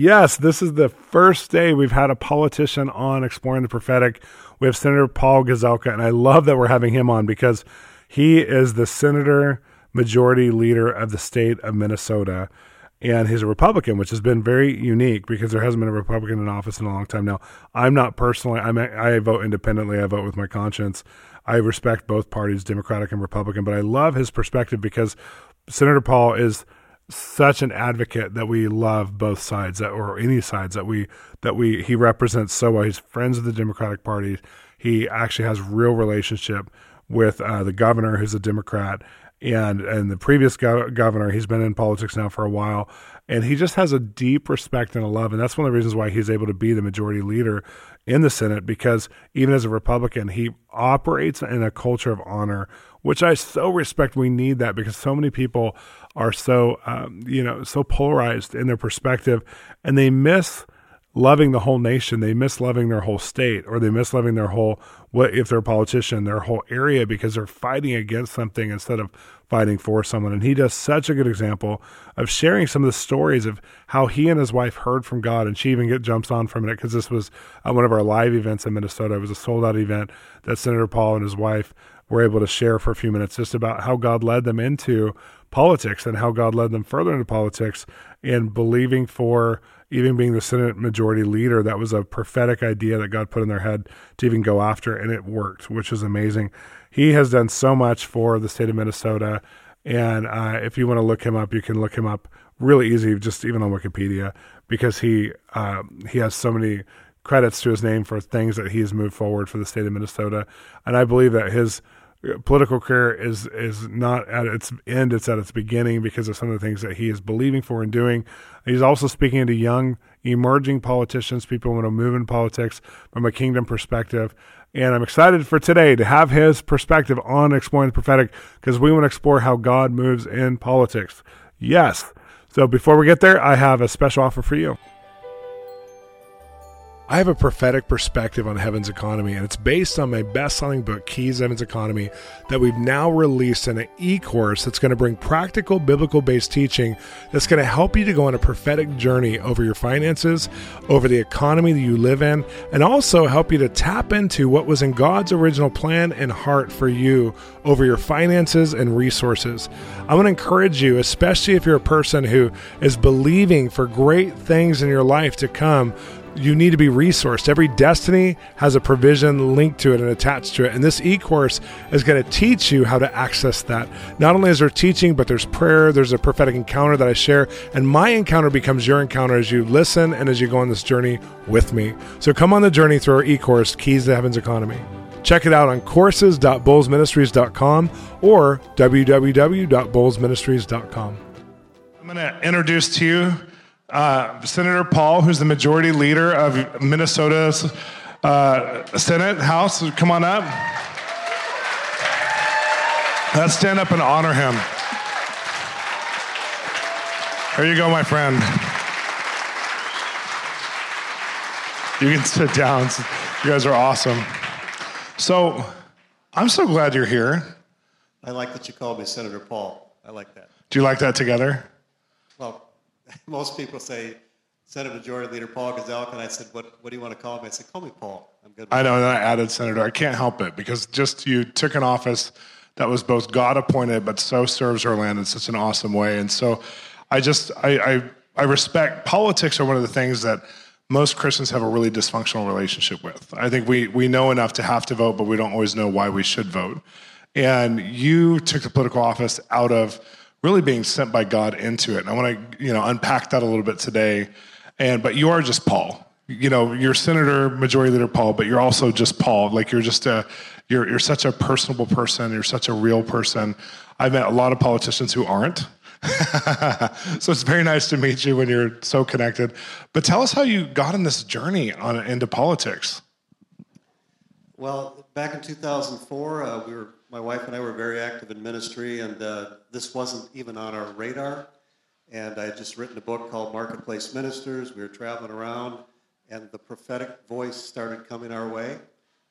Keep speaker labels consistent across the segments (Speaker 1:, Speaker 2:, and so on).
Speaker 1: Yes, this is the first day we've had a politician on exploring the prophetic. We have Senator Paul Gazelka, and I love that we're having him on because he is the senator majority leader of the state of Minnesota. And he's a Republican, which has been very unique because there hasn't been a Republican in office in a long time now. I'm not personally, I'm, I vote independently, I vote with my conscience. I respect both parties, Democratic and Republican, but I love his perspective because Senator Paul is such an advocate that we love both sides that or any sides that we that we he represents so well. He's friends with the Democratic Party. He actually has real relationship with uh, the governor, who's a Democrat, and and the previous go- governor. He's been in politics now for a while, and he just has a deep respect and a love, and that's one of the reasons why he's able to be the majority leader in the Senate. Because even as a Republican, he operates in a culture of honor, which I so respect. We need that because so many people are so um, you know so polarized in their perspective, and they miss loving the whole nation. They miss loving their whole state, or they miss loving their whole what if they're a politician, their whole area because they're fighting against something instead of fighting for someone. And he does such a good example of sharing some of the stories of how he and his wife heard from God, and she even get jumps on from it because this was uh, one of our live events in Minnesota. It was a sold out event that Senator Paul and his wife were able to share for a few minutes just about how God led them into politics and how God led them further into politics and believing for even being the Senate majority leader. That was a prophetic idea that God put in their head to even go after, and it worked, which is amazing. He has done so much for the state of Minnesota. And uh, if you want to look him up, you can look him up really easy, just even on Wikipedia, because he uh, he has so many credits to his name for things that he has moved forward for the state of Minnesota. And I believe that his political career is is not at its end; it's at its beginning because of some of the things that he is believing for and doing. He's also speaking to young, emerging politicians, people who want to move in politics from a kingdom perspective. And I'm excited for today to have his perspective on exploring the prophetic because we want to explore how God moves in politics. Yes. So before we get there, I have a special offer for you. I have a prophetic perspective on heaven's economy, and it's based on my best selling book, Keys Heaven's Economy, that we've now released in an e course that's going to bring practical, biblical based teaching that's going to help you to go on a prophetic journey over your finances, over the economy that you live in, and also help you to tap into what was in God's original plan and heart for you over your finances and resources. I want to encourage you, especially if you're a person who is believing for great things in your life to come you need to be resourced. Every destiny has a provision linked to it and attached to it. And this e course is going to teach you how to access that. Not only is there teaching, but there's prayer, there's a prophetic encounter that I share. And my encounter becomes your encounter as you listen and as you go on this journey with me. So come on the journey through our e course, Keys to Heaven's Economy. Check it out on courses.bolzministries.com or www.bolzministries.com. I'm going to introduce to you uh, Senator Paul, who's the majority leader of Minnesota's uh, Senate House. Come on up. Let's stand up and honor him. There you go, my friend. You can sit down. You guys are awesome. So, I'm so glad you're here.
Speaker 2: I like that you called me Senator Paul. I like that.
Speaker 1: Do you like that together?
Speaker 2: Well, most people say Senate Majority Leader Paul Gazelka, and I said, what, what do you want to call me? I said, call me Paul. I'm good.
Speaker 1: I know, and I added Senator. I can't help it because just you took an office that was both God appointed, but so serves our land in such an awesome way. And so I just, I, I, I respect politics are one of the things that most Christians have a really dysfunctional relationship with. I think we, we know enough to have to vote, but we don't always know why we should vote. And you took the political office out of really being sent by God into it. And I want to, you know, unpack that a little bit today. And but you are just Paul. You know, you're Senator Majority Leader Paul, but you're also just Paul. Like you're just a you're you're such a personable person. You're such a real person. I've met a lot of politicians who aren't. so it's very nice to meet you when you're so connected. But tell us how you got in this journey on into politics.
Speaker 2: Well, back in 2004, uh, we were my wife and I were very active in ministry, and uh, this wasn't even on our radar. And I had just written a book called Marketplace Ministers. We were traveling around, and the prophetic voice started coming our way.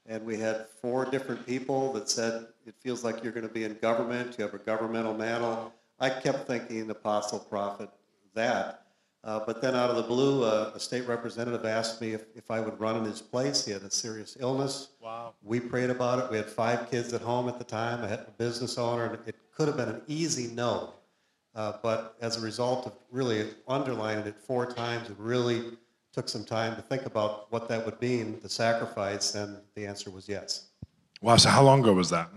Speaker 2: And we had four different people that said, It feels like you're going to be in government, you have a governmental mantle. I kept thinking apostle, prophet, that. Uh, but then out of the blue, uh, a state representative asked me if, if I would run in his place. He had a serious illness.
Speaker 1: Wow.
Speaker 2: We prayed about it. We had five kids at home at the time. I had a business owner, and it could have been an easy no. Uh, but as a result of really underlining it four times, it really took some time to think about what that would mean, the sacrifice, and the answer was yes.
Speaker 1: Wow. So how long ago was that?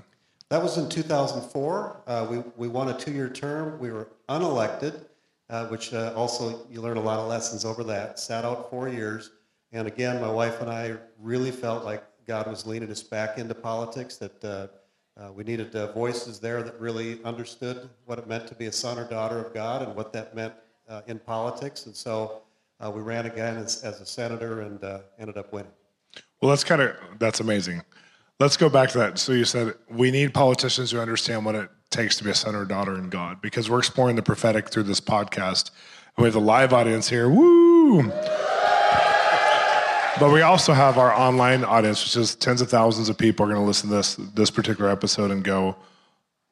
Speaker 2: That was in 2004. Uh, we, we won a two year term. We were unelected uh, which uh, also you learn a lot of lessons over that. Sat out four years, and again, my wife and I really felt like God was leading us back into politics. That uh, uh we needed uh, voices there that really understood what it meant to be a son or daughter of God and what that meant in politics. And so we ran again as, as a senator and ended up winning.
Speaker 1: Well, that's kind of that's amazing. Let's go back to that. So you said we need politicians who understand what it takes to be a son or daughter in God because we're exploring the prophetic through this podcast. And we have a live audience here. Woo! but we also have our online audience, which is tens of thousands of people are going to listen to this this particular episode and go,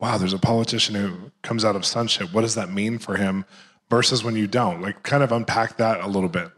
Speaker 1: "Wow, there's a politician who comes out of sonship. What does that mean for him?" Versus when you don't. Like, kind of unpack that a little bit.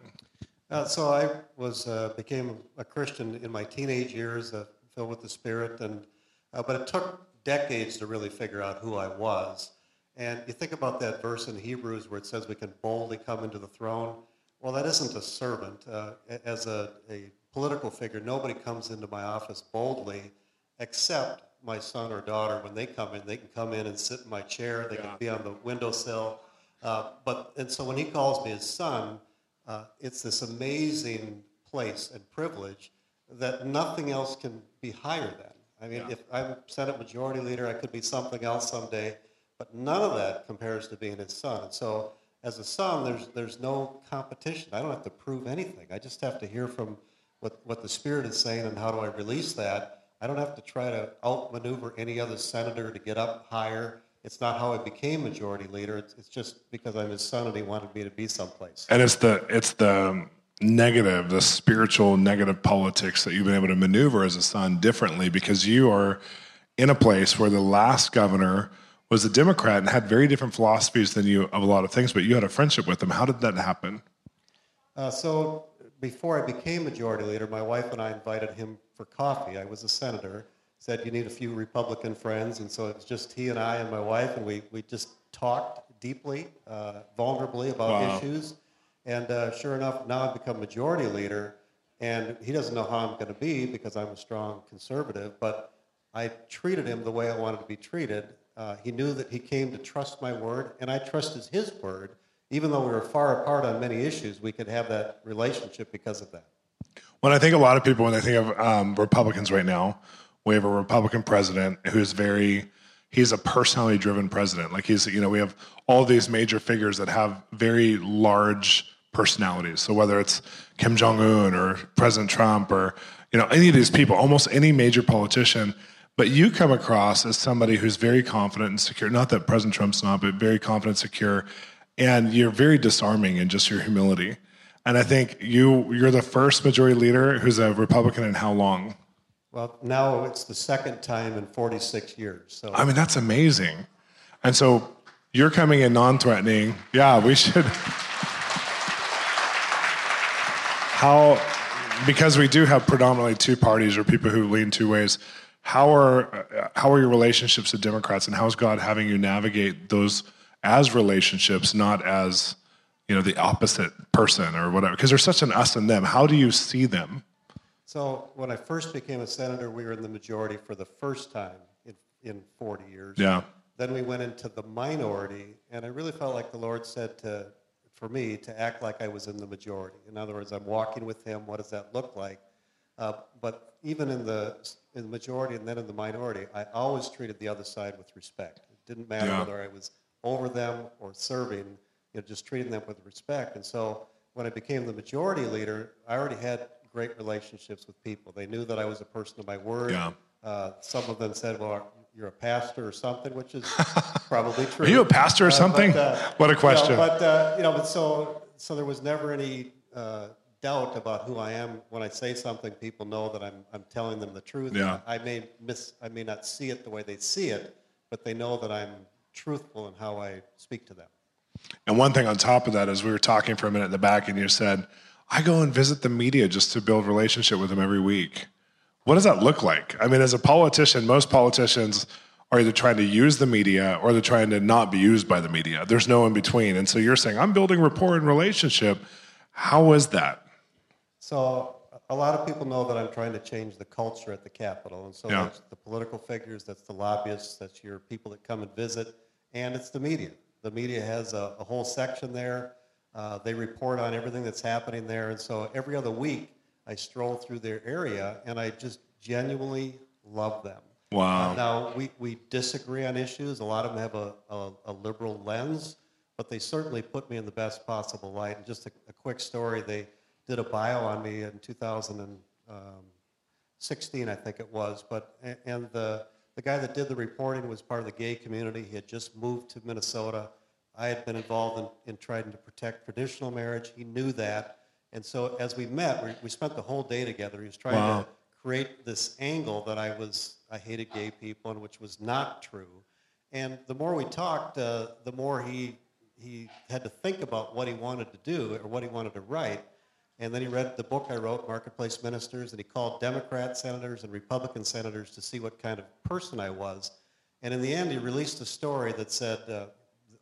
Speaker 2: Uh, so I was uh, became a Christian in my teenage years, uh, filled with the Spirit, and uh, but it took decades to really figure out who I was. And you think about that verse in Hebrews where it says we can boldly come into the throne. Well, that isn't a servant. Uh, as a, a political figure, nobody comes into my office boldly except my son or daughter. When they come in, they can come in and sit in my chair. They yeah. can be on the windowsill. Uh, but and so when he calls me his son, uh, it's this amazing place and privilege that nothing else can be higher than. I mean, yeah. if I'm Senate Majority Leader, I could be something else someday, but none of that compares to being his son. And so, as a son, there's there's no competition. I don't have to prove anything. I just have to hear from what what the Spirit is saying, and how do I release that? I don't have to try to outmaneuver any other senator to get up higher. It's not how I became majority leader. It's, it's just because I'm his son and he wanted me to be someplace.
Speaker 1: And it's the it's the um, negative, the spiritual negative politics that you've been able to maneuver as a son differently because you are in a place where the last governor was a Democrat and had very different philosophies than you of a lot of things, but you had a friendship with him. How did that happen?
Speaker 2: Uh, so before I became majority leader, my wife and I invited him for coffee. I was a senator. Said you need a few Republican friends, and so it was just he and I and my wife, and we we just talked deeply, uh, vulnerably about wow. issues. And uh, sure enough, now I've become majority leader, and he doesn't know how I'm going to be because I'm a strong conservative, but I treated him the way I wanted to be treated. Uh, he knew that he came to trust my word, and I trusted his word. Even though we were far apart on many issues, we could have that relationship because of that.
Speaker 1: Well, I think a lot of people, when they think of um, Republicans right now, we have a Republican president who's very, he's a personality driven president. Like he's, you know, we have all these major figures that have very large personalities. So whether it's Kim Jong Un or President Trump or you know any of these people, almost any major politician, but you come across as somebody who's very confident and secure. Not that President Trump's not, but very confident, secure, and you're very disarming in just your humility. And I think you you're the first majority leader who's a Republican in how long?
Speaker 2: Well, now it's the second time in 46 years. So
Speaker 1: I mean that's amazing. And so you're coming in non-threatening. Yeah, we should how because we do have predominantly two parties or people who lean two ways how are how are your relationships with democrats and how's god having you navigate those as relationships not as you know the opposite person or whatever because there's such an us and them how do you see them
Speaker 2: so when i first became a senator we were in the majority for the first time in, in 40 years
Speaker 1: yeah
Speaker 2: then we went into the minority and i really felt like the lord said to for me to act like I was in the majority. In other words, I'm walking with him. What does that look like? Uh, but even in the in the majority and then in the minority, I always treated the other side with respect. It didn't matter yeah. whether I was over them or serving, you know, just treating them with respect. And so when I became the majority leader, I already had great relationships with people. They knew that I was a person of my word.
Speaker 1: Yeah.
Speaker 2: Uh, some of them said, well, you're a pastor or something, which is probably true.
Speaker 1: Are you a pastor or
Speaker 2: Uh,
Speaker 1: something?
Speaker 2: but, uh,
Speaker 1: what a
Speaker 2: you know,
Speaker 1: question.
Speaker 2: but uh, you know, but so so there was never any uh, doubt about who I am. When I say something, people know that I'm I'm telling them the truth.
Speaker 1: Yeah.
Speaker 2: I may miss, I may not see it the way they see it, but they know that I'm truthful in how I speak to them.
Speaker 1: And one thing on top of that is we were talking for a minute in the back, and you said, I go and visit the media just to build relationship with them every week. What does that look like? I mean, as a politician, most politicians are either trying to use the media or they're trying to not be used by the media. There's no in between. And so you're saying, I'm building rapport and relationship. How is that?
Speaker 2: So a lot of people know that I'm trying to change the culture at the Capitol, and so
Speaker 1: Yeah.
Speaker 2: that's the political figures, that's the lobbyists, that's your people that come and visit, and it's the media. The media has a, a whole section there. Uh, they report on everything that's happening there, and so every other week I stroll through their area, and I just genuinely love them.
Speaker 1: Wow.
Speaker 2: Uh, now we, we disagree on issues. A lot of them have a, a, a liberal lens, but they certainly put me in the best possible light. And just a, a quick story: they did a bio on me in 2016, I think it was. But and the the guy that did the reporting was part of the gay community. He had just moved to Minnesota. I had been involved in, in trying to protect traditional marriage. He knew that, and so as we met, we, we spent the whole day together. He was trying
Speaker 1: Wow.
Speaker 2: to create this angle that I was I hated gay people, and which was not true. And the more we talked, uh, the more he he had to think about what he wanted to do or what he wanted to write. And then he read the book I wrote, Marketplace Ministers, and he called Democrat senators and Republican senators to see what kind of person I was. And in the end, he released a story that said uh,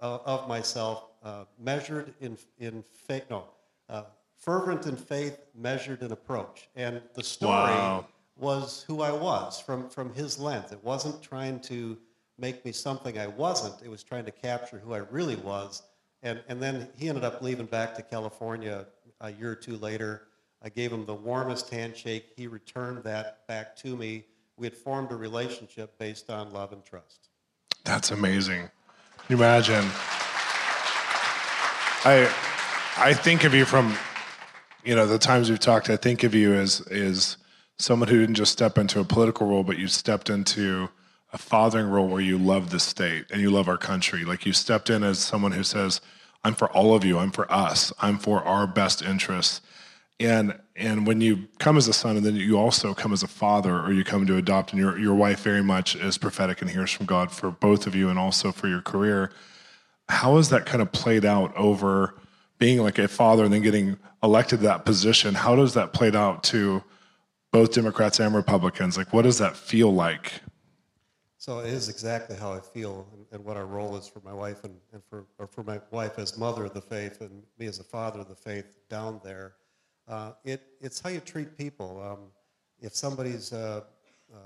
Speaker 2: uh, of myself, uh, measured in in faith, no, uh, fervent in faith, measured in approach. And the story
Speaker 1: Wow.
Speaker 2: was who I was from, from his lens. It wasn't trying to make me something I wasn't. It was trying to capture who I really was. And, and then he ended up leaving back to California a year or two later. I gave him the warmest handshake. He returned that back to me. We had formed a relationship based on love and trust.
Speaker 1: That's amazing. You imagine? I I think of you from you know the times we've talked. I think of you as is someone who didn't just step into a political role, but you stepped into a fathering role where you love the state and you love our country. Like you stepped in as someone who says, "I'm for all of you. I'm for us. I'm for our best interests." And and when you come as a son, and then you also come as a father, or you come to adopt, and your your wife very much is prophetic and hears from God for both of you, and also for your career. How has that kind of played out over being like a father and then getting elected to that position? How does that played out to both Democrats and Republicans? Like, what does that feel like?
Speaker 2: So it is exactly how I feel and, and what our role is for my wife and, and for, or for my wife as mother of the faith and me as a father of the faith down there. Uh, it, it's how you treat people. Um, if somebody's, uh, um,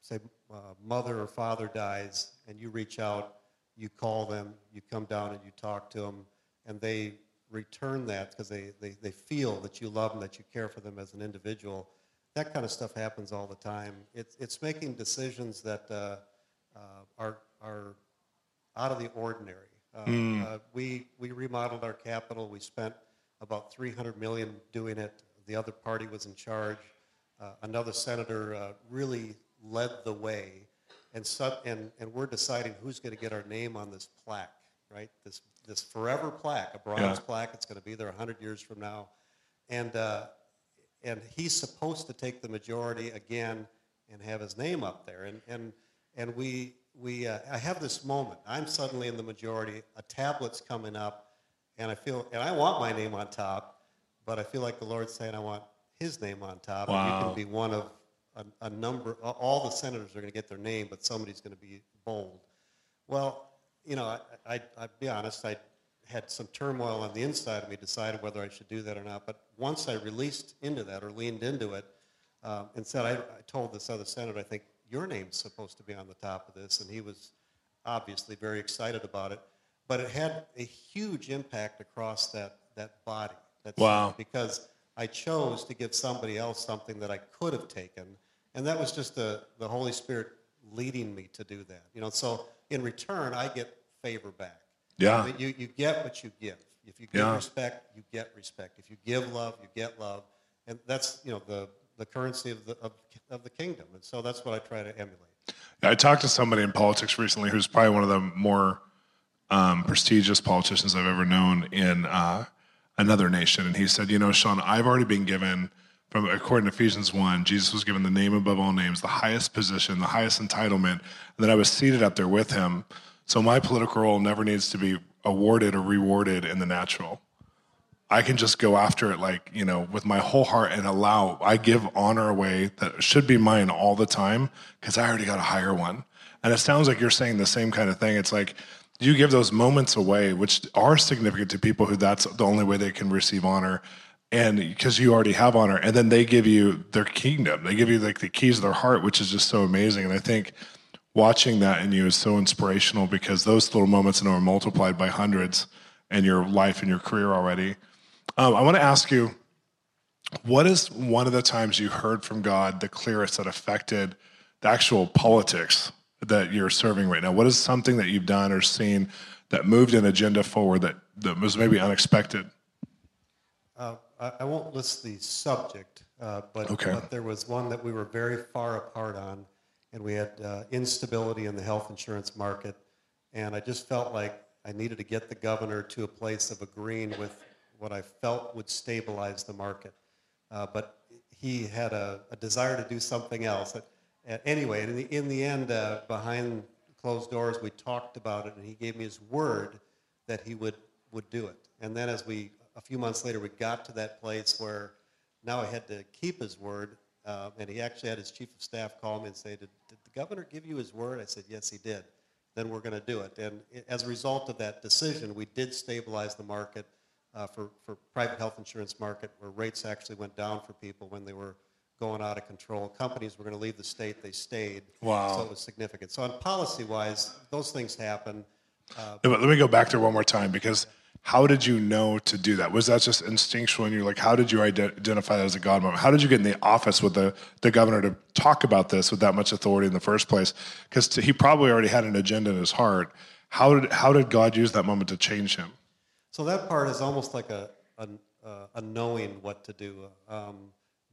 Speaker 2: say, uh, mother or father dies and you reach out, you call them, you come down and you talk to them, and they return that because they, they, they feel that you love them, that you care for them as an individual. That kind of stuff happens all the time. It's, it's making decisions that uh, uh, are, are out of the ordinary. Uh, we, we remodeled our Capitol. We spent about 300 million doing it. The other party was in charge. Uh, another senator uh, really led the way, and, so, and, and we're deciding who's going to get our name on this plaque, right? This, this forever plaque, a bronze
Speaker 1: Yeah.
Speaker 2: plaque. It's going to be there 100 years from now. And, uh, and he's supposed to take the majority again and have his name up there. And, and, and we, we, uh, I have this moment. I'm suddenly in the majority. A tablet's coming up, and I feel, and I want my name on top, but I feel like the Lord's saying I want His name on top. And you can be one of a, a number. All the senators are going to get their name, but somebody's going to be bold. Well, you know, I, I, I'll be honest. I had some turmoil on the inside of me, decided whether I should do that or not. But once I released into that or leaned into it, um, and said, I, I told this other senator, I think your name's supposed to be on the top of this, and he was obviously very excited about it. But it had a huge impact across that that body. That
Speaker 1: Wow.
Speaker 2: Senate, because I chose to give somebody else something that I could have taken, and that was just the the Holy Spirit leading me to do that. You know, so in return, I get favor back.
Speaker 1: Yeah.
Speaker 2: You, you get what you give. If you give
Speaker 1: Yeah.
Speaker 2: respect, you get respect. If you give love, you get love. And that's, you know, the, the currency of the, of, of the kingdom. And so that's what I try to emulate.
Speaker 1: I talked to somebody in politics recently who's probably one of the more um, prestigious politicians I've ever known in uh, another nation, and he said, "You know, Shawn, I've already been given." From according to Ephesians one, Jesus was given the name above all names, the highest position, the highest entitlement, and that I was seated up there with him. So my political role never needs to be awarded or rewarded in the natural. I can just go after it like, you know, with my whole heart and allow, I give honor away that should be mine all the time because I already got a higher one. And it sounds like you're saying the same kind of thing. It's like you give those moments away, which are significant to people who that's the only way they can receive honor. And because you already have honor, and then they give you their kingdom, they give you like the keys of their heart, which is just so amazing. And I think watching that in you is so inspirational because those little moments I know are multiplied by hundreds in your life and your career already. Um, I want to ask you, what is one of the times you heard from God the clearest that affected the actual politics that you're serving right now? What is something that you've done or seen that moved an agenda forward that, that was maybe unexpected?
Speaker 2: Uh, I, I won't list the subject, uh, but,
Speaker 1: Okay.
Speaker 2: but there was one that we were very far apart on, and we had uh, instability in the health insurance market. And I just felt like I needed to get the governor to a place of agreeing with what I felt would stabilize the market. Uh, but he had a, a desire to do something else. Uh, anyway, in the, in the end, uh, behind closed doors, we talked about it, and he gave me his word that he would, would do it. And then as we, a few months later, we got to that place where now I had to keep his word. Uh, and he actually had his chief of staff call me and say, did, did the governor give you his word? I said, yes, he did. Then we're going to do it. And as a result of that decision, we did stabilize the market uh, for, for private health insurance market where rates actually went down for people when they were going out of control. Companies were going to leave the state, they stayed.
Speaker 1: Wow.
Speaker 2: So it was significant. So on policy-wise, those things happen. Uh,
Speaker 1: Let me go back there one more time because how did you know to do that? Was that just instinctual? And you're like, how did you identify that as a God moment? How did you get in the office with the, the governor to talk about this with that much authority in the first place? Because he probably already had an agenda in his heart. How did, how did God use that moment to change him?
Speaker 2: So that part is almost like a, a, uh, a knowing what to do, um,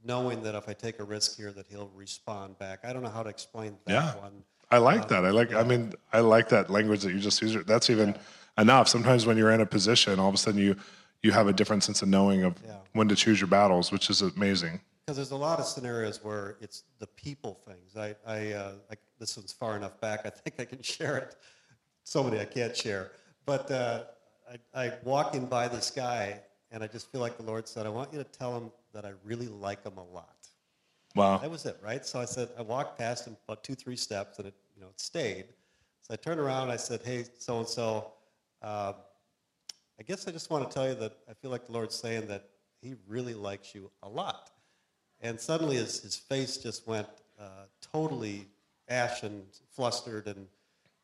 Speaker 2: knowing that if I take a risk here, that he'll respond back. I don't know how to explain that
Speaker 1: Yeah.
Speaker 2: one.
Speaker 1: I like that. I like. I mean, I like that language that you just used. That's even enough. Sometimes when you're in a position, all of a sudden you you have a different sense of knowing of
Speaker 2: Yeah.
Speaker 1: when to choose your battles, which is amazing.
Speaker 2: Because there's a lot of scenarios where it's the people things. I, I, uh, I this one's far enough back. I think I can share it. So many I can't share. But uh, I, I walk in by this guy, and I just feel like the Lord said, "I want you to tell him that I really like him a lot."
Speaker 1: Wow.
Speaker 2: That was it, right? So I said, I walked past him about two, three steps, and it, you know, it stayed. So I turned around and I said, "Hey, so and so, I guess I just want to tell you that I feel like the Lord's saying that He really likes you a lot." And suddenly, his his face just went uh, totally ashen, flustered, and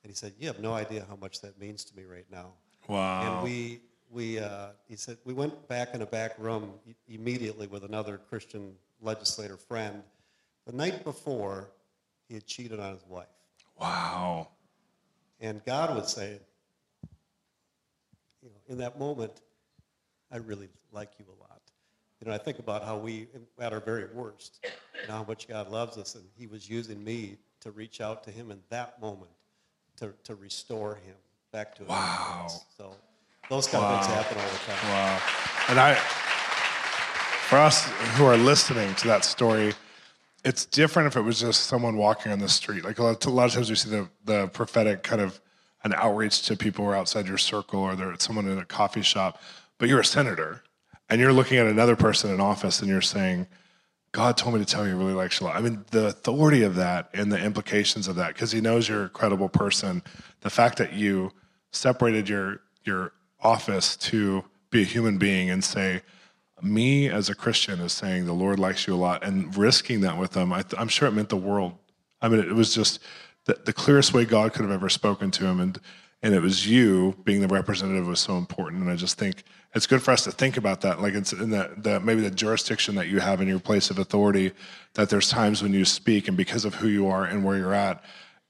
Speaker 2: and he said, "You have no idea how much that means to me right now."
Speaker 1: Wow.
Speaker 2: And we, we uh, he said, we went back in a back room immediately with another Christian legislator friend. The night before, he had cheated on his wife.
Speaker 1: wow.
Speaker 2: And God would say, you know, in that moment, I really like you a lot. You know, I think about how we, at our very worst, and how much God loves us, and He was using me to reach out to Him in that moment to, to restore Him back to His
Speaker 1: Wow.
Speaker 2: place. So those kind of things happen all the time.
Speaker 1: Wow. And I, for us who are listening to that story, it's different if it was just someone walking on the street. Like a lot, a lot of times we see the, the prophetic kind of an outreach to people who are outside your circle or they're someone in a coffee shop, but you're a senator and you're looking at another person in office and you're saying, God told me to tell you he really likes you a lot. I mean, the authority of that and the implications of that, because he knows you're a credible person. The fact that you separated your your office to be a human being and say, me as a Christian is saying the Lord likes you a lot and risking that with them, I I'm sure it meant the world. I mean, it was just the, the clearest way God could have ever spoken to him. And, and it was you being the representative was so important. And I just think it's good for us to think about that. Like it's in the, the, maybe the jurisdiction that you have in your place of authority, that there's times when you speak and because of who you are and where you're at,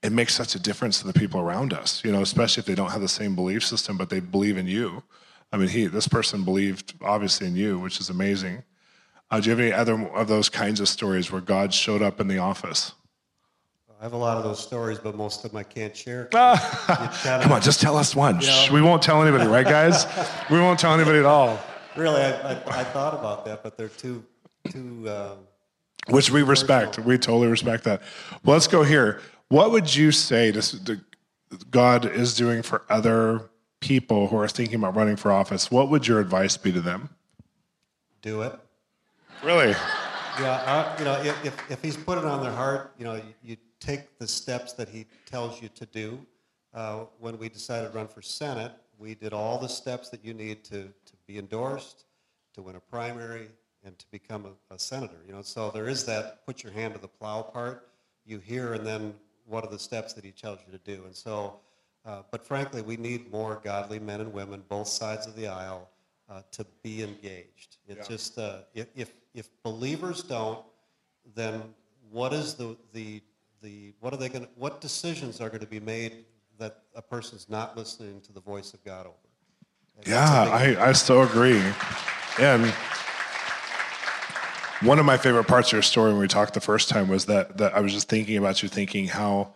Speaker 1: it makes such a difference to the people around us, you know, especially if they don't have the same belief system, but they believe in you. I mean, he, this person believed obviously in you, which is amazing. Uh, do you have any other of those kinds of stories where God showed up in the office?
Speaker 2: I have a lot of those stories, but most of them I can't share.
Speaker 1: Come on, just tell us one. You know, we won't tell anybody, right, guys? we won't tell anybody at all.
Speaker 2: Really, I, I, I thought about that, but they're too, too. Uh,
Speaker 1: Which we respect. Personal. We totally respect that. Well, let's go here. What would you say to, to God is doing for other people who are thinking about running for office? What would your advice be to them?
Speaker 2: Do it.
Speaker 1: Really?
Speaker 2: Yeah, uh, you know, if, if he's put it on their heart, you know, you, you take the steps that he tells you to do. Uh, when we decided to run for Senate, we did all the steps that you need to, to be endorsed, to win a primary, and to become a, a senator. You know, so there is that put your hand to the plow part. You hear, and then what are the steps that he tells you to do? And so, uh, but frankly, we need more godly men and women, both sides of the aisle, uh, to be engaged. It's yeah. just uh, if, if if believers don't, then what is the the the what are they going what decisions are going to be made that a person's not listening to the voice of God over?
Speaker 1: And yeah, I, I so agree. And one of my favorite parts of your story when we talked the first time was that, that I was just thinking about you thinking how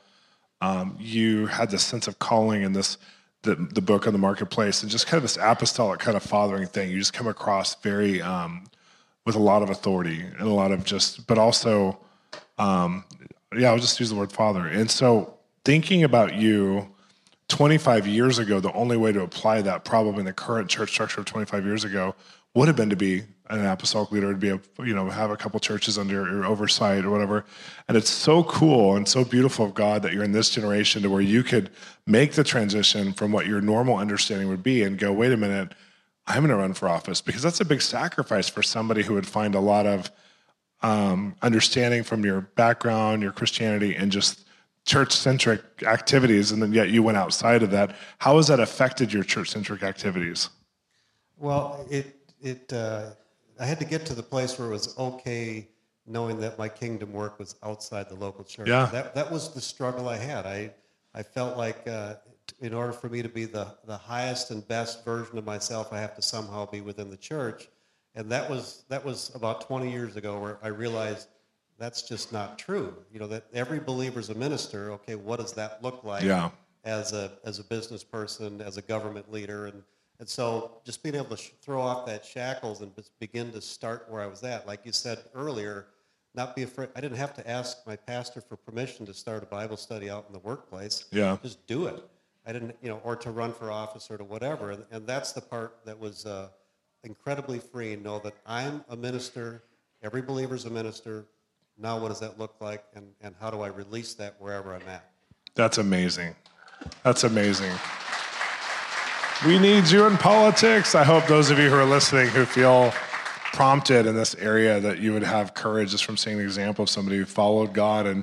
Speaker 1: um, you had this sense of calling in this the, the book on the marketplace and just kind of this apostolic kind of fathering thing. You just come across very um, with a lot of authority and a lot of just, but also, um, yeah, I'll just use the word father. And so thinking about you 25 years ago, the only way to apply that probably in the current church structure of 25 years ago would have been to be an apostolic leader, to be a, you know, have a couple churches under your oversight or whatever. And it's so cool and so beautiful of God that you're in this generation to where you could make the transition from what your normal understanding would be and go, wait a minute, I'm going to run for office because that's a big sacrifice for somebody who would find a lot of um, understanding from your background, your Christianity, and just church centric activities. And then yet you went outside of that. How has that affected your church centric activities?
Speaker 2: Well, it, it, uh, I had to get to the place where it was okay knowing that my kingdom work was outside the local church.
Speaker 1: Yeah.
Speaker 2: That, that was the struggle I had. I, I felt like uh, in order for me to be the, the highest and best version of myself, I have to somehow be within the church. And that was, that was about 20 years ago where I realized that's just not true. You know, that every believer is a minister. Okay, what does that look like
Speaker 1: yeah.
Speaker 2: as, a, as a business person, as a government leader? And, and so just being able to sh- throw off that shackles and begin to start where I was at. Like you said earlier, not be afraid. I didn't have to ask my pastor for permission to start a Bible study out in the workplace.
Speaker 1: Yeah.
Speaker 2: Just do it. I didn't, you know, or to run for office or to whatever. And, and that's the part that was uh, incredibly free. Know that I'm a minister. Every believer's a minister. Now, what does that look like, and, and how do I release that wherever I'm at?
Speaker 1: That's amazing. That's amazing. We need you in politics. I hope those of you who are listening who feel prompted in this area that you would have courage just from seeing the example of somebody who followed God and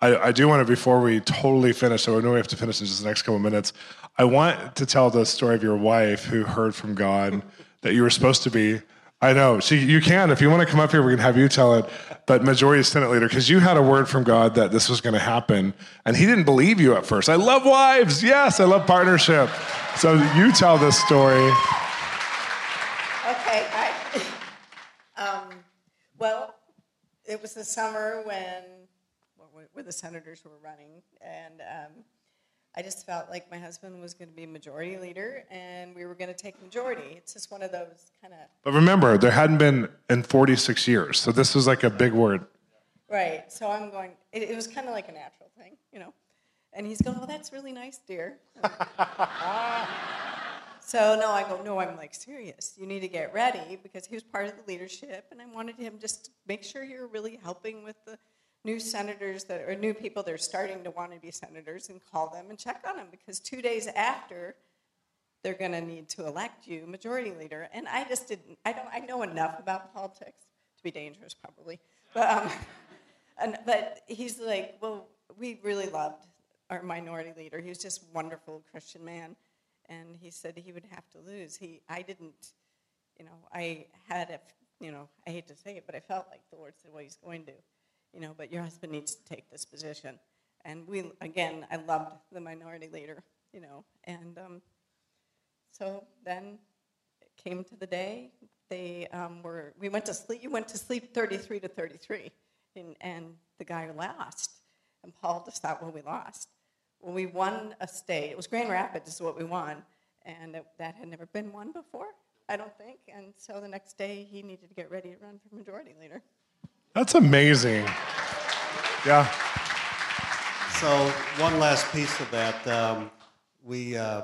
Speaker 1: I, I do want to, before we totally finish, so I know we have to finish in just the next couple of minutes. I want to tell the story of your wife who heard from God that you were supposed to be. I know. She, you can. If you want to come up here, we can have you tell it. But majority Senate leader, because you had a word from God that this was going to happen, and he didn't believe you at first. I love wives. Yes, I love partnership. So you tell this story.
Speaker 3: Okay. I, um, well, it was the summer when where the senators were running, and um, I just felt like my husband was going to be majority leader, and we were going to take majority. It's just one of those kind of.
Speaker 1: But remember, there hadn't been in 46 years, so this was like a big word.
Speaker 3: Right. So I'm going. It, it was kind of like a natural thing, you know. And he's going, "Well, that's really nice, dear." so no, I go, "No, I'm like serious. You need to get ready because he was part of the leadership, and I wanted him just to make sure you're really helping with the." New senators that are new people that are starting to want to be senators and call them and check on them because two days after they're going to need to elect you majority leader. And i just didn't i don't i know enough about politics to be dangerous probably. But um, and, but he's like well we really loved our minority leader. He was just wonderful christian man. And he said he would have to lose. He i didn't you know i had a you know i hate to say it but i felt like the lord said well he's going to you know, but your husband needs to take this position. And we, again, I loved the minority leader, you know. And um, so then it came to the day. They um, were, we went to sleep, you went to sleep 33 to 33. And, and the guy lost. And Paul just thought, well, we lost. Well, we won a state. It was Grand Rapids is what we won. And it, that had never been won before, I don't think. And so the next day, he needed to get ready to run for majority leader.
Speaker 1: That's amazing. Yeah.
Speaker 2: So one last piece of that, um, we uh,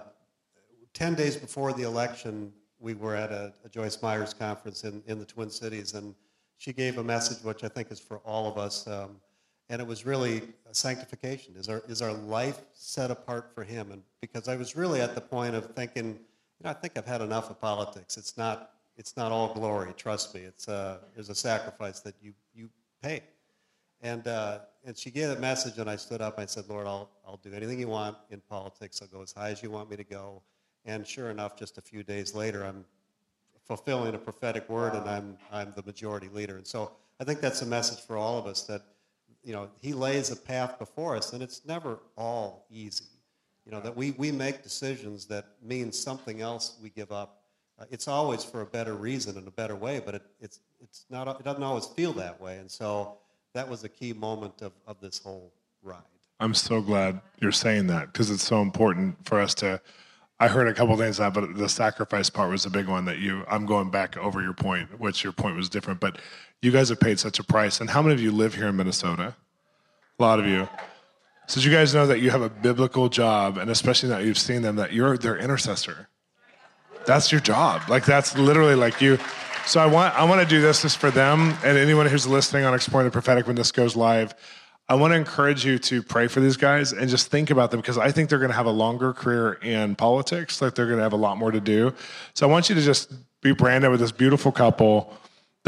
Speaker 2: ten days before the election, we were at a, a, Joyce Myers conference in, in the Twin Cities, and she gave a message which I think is for all of us, um, and it was really sanctification. Is our is our life set apart for Him? And because I was really at the point of thinking, you know, I think I've had enough of politics. It's not it's not all glory. Trust me. It's uh, there's a sacrifice that you you pay. And, uh, and she gave a message, and I stood up and I said, Lord, I'll, I'll do anything you want in politics. I'll go as high as you want me to go. And sure enough, just a few days later, I'm fulfilling a prophetic word, and I'm, I'm the majority leader. And so I think that's a message for all of us that, you know, he lays a path before us, and it's never all easy. You know, that we, we make decisions that mean something else we give up. Uh, it's always for a better reason and a better way, but it, it's, it's not, it doesn't always feel that way. And so that was a key moment of, of this whole ride.
Speaker 1: I'm so glad you're saying that because it's so important for us to. I heard a couple things that, but the sacrifice part was a big one that you. I'm going back over your point, which your point was different, but you guys have paid such a price. And how many of you live here in Minnesota? A lot of you. So you guys know that you have a biblical job, and especially that you've seen them that you're their intercessor. That's your job. Like that's literally like you so I want I want to do this just for them and anyone who's listening on Exploring the Prophetic when this goes live. I want to encourage you to pray for these guys and just think about them because I think they're going to have a longer career in politics. Like they're going to have a lot more to do. So I want you to just be branded with this beautiful couple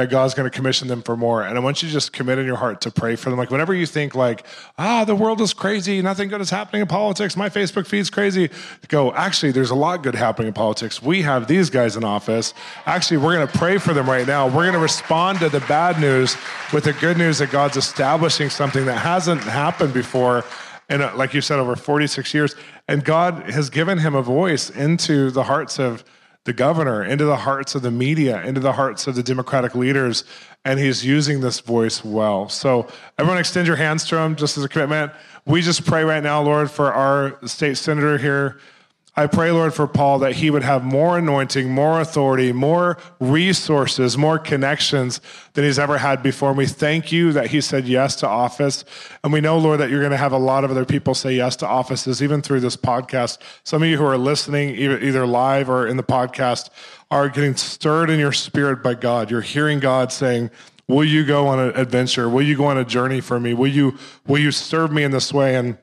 Speaker 1: that God's going to commission them for more. And I want you to just commit in your heart to pray for them. Like whenever you think like, ah, the world is crazy, nothing good is happening in politics, my Facebook feed's crazy, go, actually, there's a lot good happening in politics. We have these guys in office. Actually, we're going to pray for them right now. We're going to respond to the bad news with the good news that God's establishing something that hasn't happened before. And like you said, over 46 years. And God has given him a voice into the hearts of the governor, into the hearts of the media, into the hearts of the Democratic leaders, and he's using this voice well. So, everyone, extend your hands to him just as a commitment. We just pray right now, Lord, for our state senator here. I pray, Lord, for Paul that he would have more anointing, more authority, more resources, more connections than he's ever had before. And we thank you that he said yes to office. And we know, Lord, that you're going to have a lot of other people say yes to offices, even through this podcast. Some of you who are listening, either live or in the podcast, are getting stirred in your spirit by God. You're hearing God saying, Will you go on an adventure? Will you go on a journey for me? Will you, will you serve me in this way? And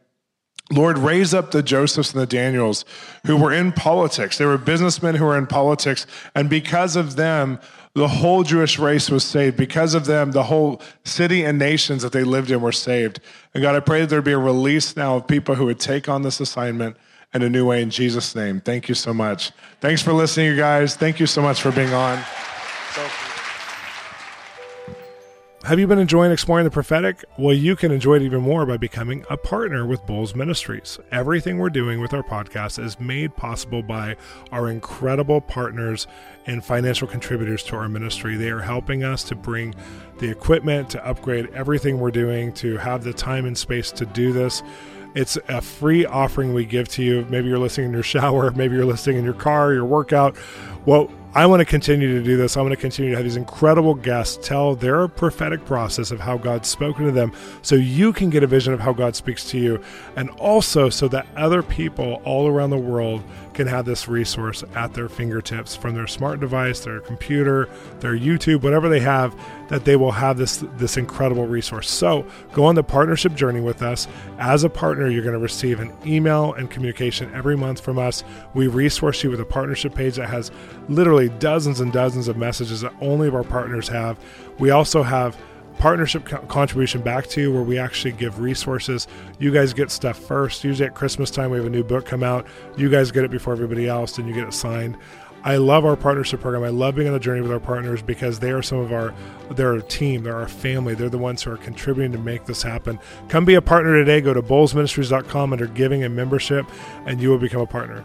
Speaker 1: Lord, raise up the Josephs and the Daniels who were in politics. They were businessmen who were in politics. And because of them, the whole Jewish race was saved. Because of them, the whole city and nations that they lived in were saved. And God, I pray that there'd be a release now of people who would take on this assignment in a new way in Jesus' name. Thank you so much. Thanks for listening, you guys. Thank you so much for being on. Have you been enjoying exploring the prophetic? Well, you can enjoy it even more by becoming a partner with Bolz Ministries. Everything we're doing with our podcast is made possible by our incredible partners and financial contributors to our ministry. They are helping us to bring the equipment, to upgrade everything we're doing, to have the time and space to do this. It's a free offering we give to you. Maybe you're listening in your shower, maybe you're listening in your car, your workout. Well, I want to continue to do this. I want to continue to have these incredible guests tell their prophetic process of how God's spoken to them so you can get a vision of how God speaks to you, and also so that other people all around the world can have this resource at their fingertips from their smart device, their computer, their YouTube, whatever they have, that they will have this this incredible resource. So go on the partnership journey with us. As a partner, you're going to receive an email and communication every month from us. We resource you with a partnership page that has literally dozens and dozens of messages that only of our partners have. We also have partnership co- contribution back to you where we actually give resources. You guys get stuff first. Usually at Christmas time, we have a new book come out. You guys get it before everybody else and you get it signed. I love our partnership program. I love being on the journey with our partners because they are some of our they're our team, they're our family. They're the ones who are contributing to make this happen. Come be a partner today. Go to bolzministries.com under giving and membership, and you will become a partner.